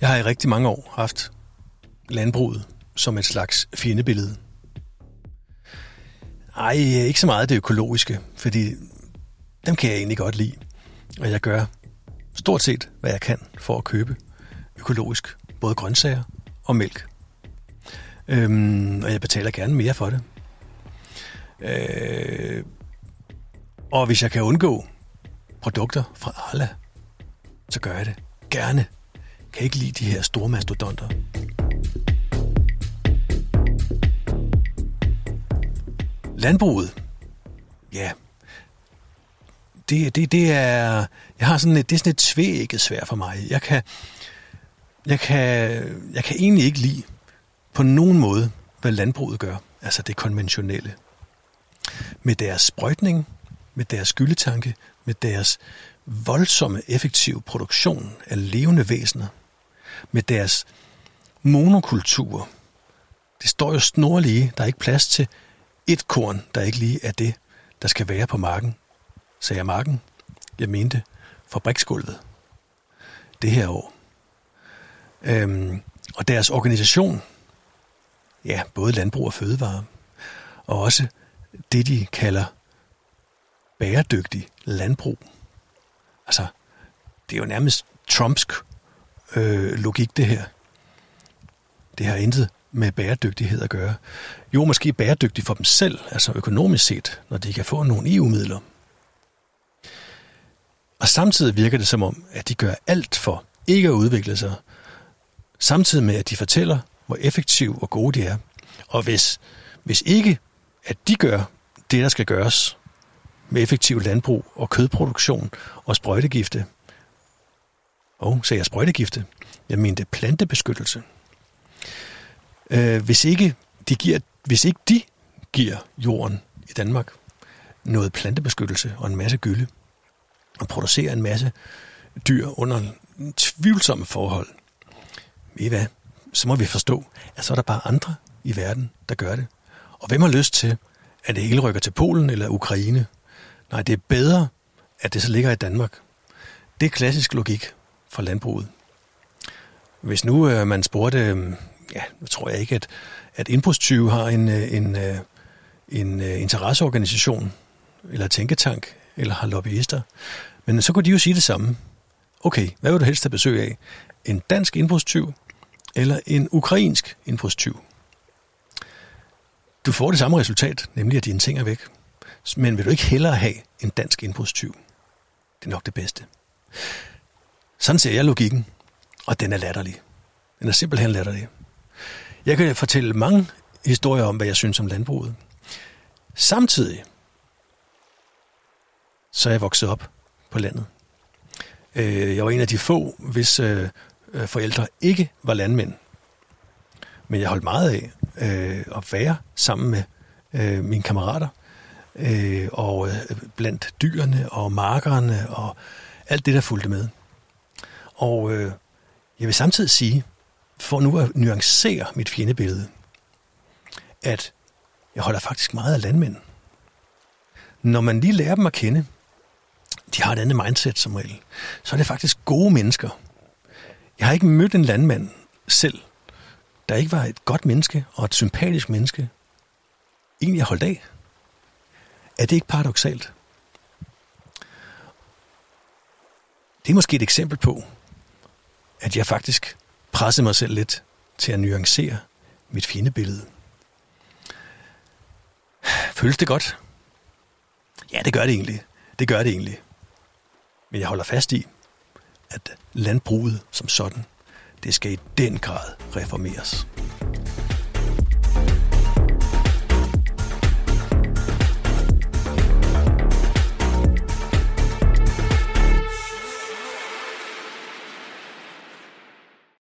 Jeg har i rigtig mange år haft landbruget som et slags fjendebillede. Ej, ikke så meget det økologiske, fordi dem kan jeg egentlig godt lide. Og jeg gør stort set, hvad jeg kan for at købe økologisk. Både grøntsager og mælk. Øhm, og jeg betaler gerne mere for det. Øh, og hvis jeg kan undgå produkter fra Arla, så gør jeg det gerne. Jeg kan ikke lide de her store mastodonter. Landbruget. Ja. Det, det, det er... Jeg har sådan et, det er sådan et tvækket svær for mig. Jeg kan, jeg kan, jeg kan egentlig ikke lide på nogen måde, hvad landbruget gør. Altså det konventionelle. Med deres sprøjtning, med deres skyldetanke, med deres voldsomme effektive produktion af levende væsener, med deres monokultur. Det står jo snorlige, der er ikke plads til et korn, der ikke lige er det, der skal være på marken. Sagde jeg marken? Jeg mente fabriksgulvet. Det her år. Øhm, og deres organisation, ja, både landbrug og fødevare, og også det, de kalder bæredygtig landbrug. Altså, det er jo nærmest Trumpsk øh, logik, det her. Det har intet med bæredygtighed at gøre. Jo, måske bæredygtig for dem selv, altså økonomisk set, når de kan få nogle EU-midler. Og samtidig virker det som om, at de gør alt for ikke at udvikle sig, samtidig med, at de fortæller, hvor effektive og gode de er. Og hvis, hvis ikke, at de gør det, der skal gøres med effektiv landbrug og kødproduktion og sprøjtegifte, og sagde jeg sprøjtegifte, jeg mente plantebeskyttelse. Øh, hvis, ikke de giver, hvis ikke de giver jorden i Danmark noget plantebeskyttelse og en masse gylde, og producerer en masse dyr under tvivlsomme forhold, ved I hvad, så må vi forstå, at så er der bare andre i verden, der gør det. Og hvem har lyst til, at det hele rykker til Polen eller Ukraine? Nej, det er bedre, at det så ligger i Danmark. Det er klassisk logik for landbruget. Hvis nu øh, man spurgte, øh, ja, nu tror jeg ikke, at, at indbrudstyve har en, øh, en, øh, en, en interesseorganisation, eller tænketank, eller har lobbyister. Men så kunne de jo sige det samme. Okay, hvad vil du helst have besøg af? En dansk indbrudstyv, eller en ukrainsk indbrudstyv? Du får det samme resultat, nemlig at dine ting er væk. Men vil du ikke hellere have en dansk indbrudstyv? Det er nok det bedste. Sådan ser jeg logikken, og den er latterlig. Den er simpelthen latterlig. Jeg kan fortælle mange historier om, hvad jeg synes om landbruget. Samtidig så er jeg vokset op på landet. Øh, jeg var en af de få, hvis øh, øh, forældre ikke var landmænd. Men jeg holdt meget af at være sammen med mine kammerater og blandt dyrene og markerne og alt det, der fulgte med. Og øh, jeg vil samtidig sige, for nu at nuancere mit fjendebillede, at jeg holder faktisk meget af landmænd. Når man lige lærer dem at kende, de har et andet mindset som regel, så er det faktisk gode mennesker. Jeg har ikke mødt en landmand selv, der ikke var et godt menneske og et sympatisk menneske. En, jeg holdt af. Er det ikke paradoxalt? Det er måske et eksempel på, at jeg faktisk pressede mig selv lidt til at nuancere mit fjendebillede. Føles det godt? Ja, det gør det egentlig. Det gør det egentlig. Men jeg holder fast i, at landbruget som sådan, det skal i den grad reformeres.